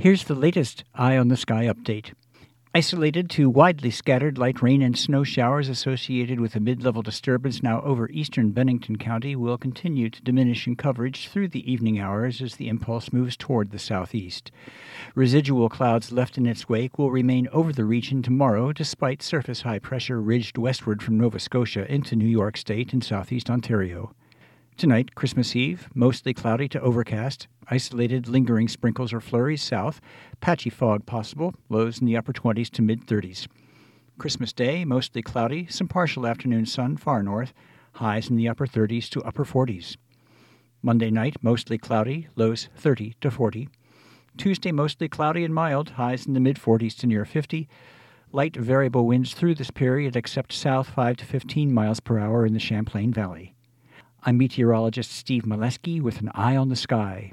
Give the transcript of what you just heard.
Here's the latest Eye on the Sky update. Isolated to widely scattered light rain and snow showers associated with a mid level disturbance now over eastern Bennington County will continue to diminish in coverage through the evening hours as the impulse moves toward the southeast. Residual clouds left in its wake will remain over the region tomorrow despite surface high pressure ridged westward from Nova Scotia into New York State and southeast Ontario. Tonight, Christmas Eve, mostly cloudy to overcast, isolated lingering sprinkles or flurries south, patchy fog possible, lows in the upper 20s to mid 30s. Christmas Day, mostly cloudy, some partial afternoon sun far north, highs in the upper 30s to upper 40s. Monday night, mostly cloudy, lows 30 to 40. Tuesday, mostly cloudy and mild, highs in the mid 40s to near 50. Light variable winds through this period except south 5 to 15 miles per hour in the Champlain Valley. I'm meteorologist Steve Maleski with an eye on the sky.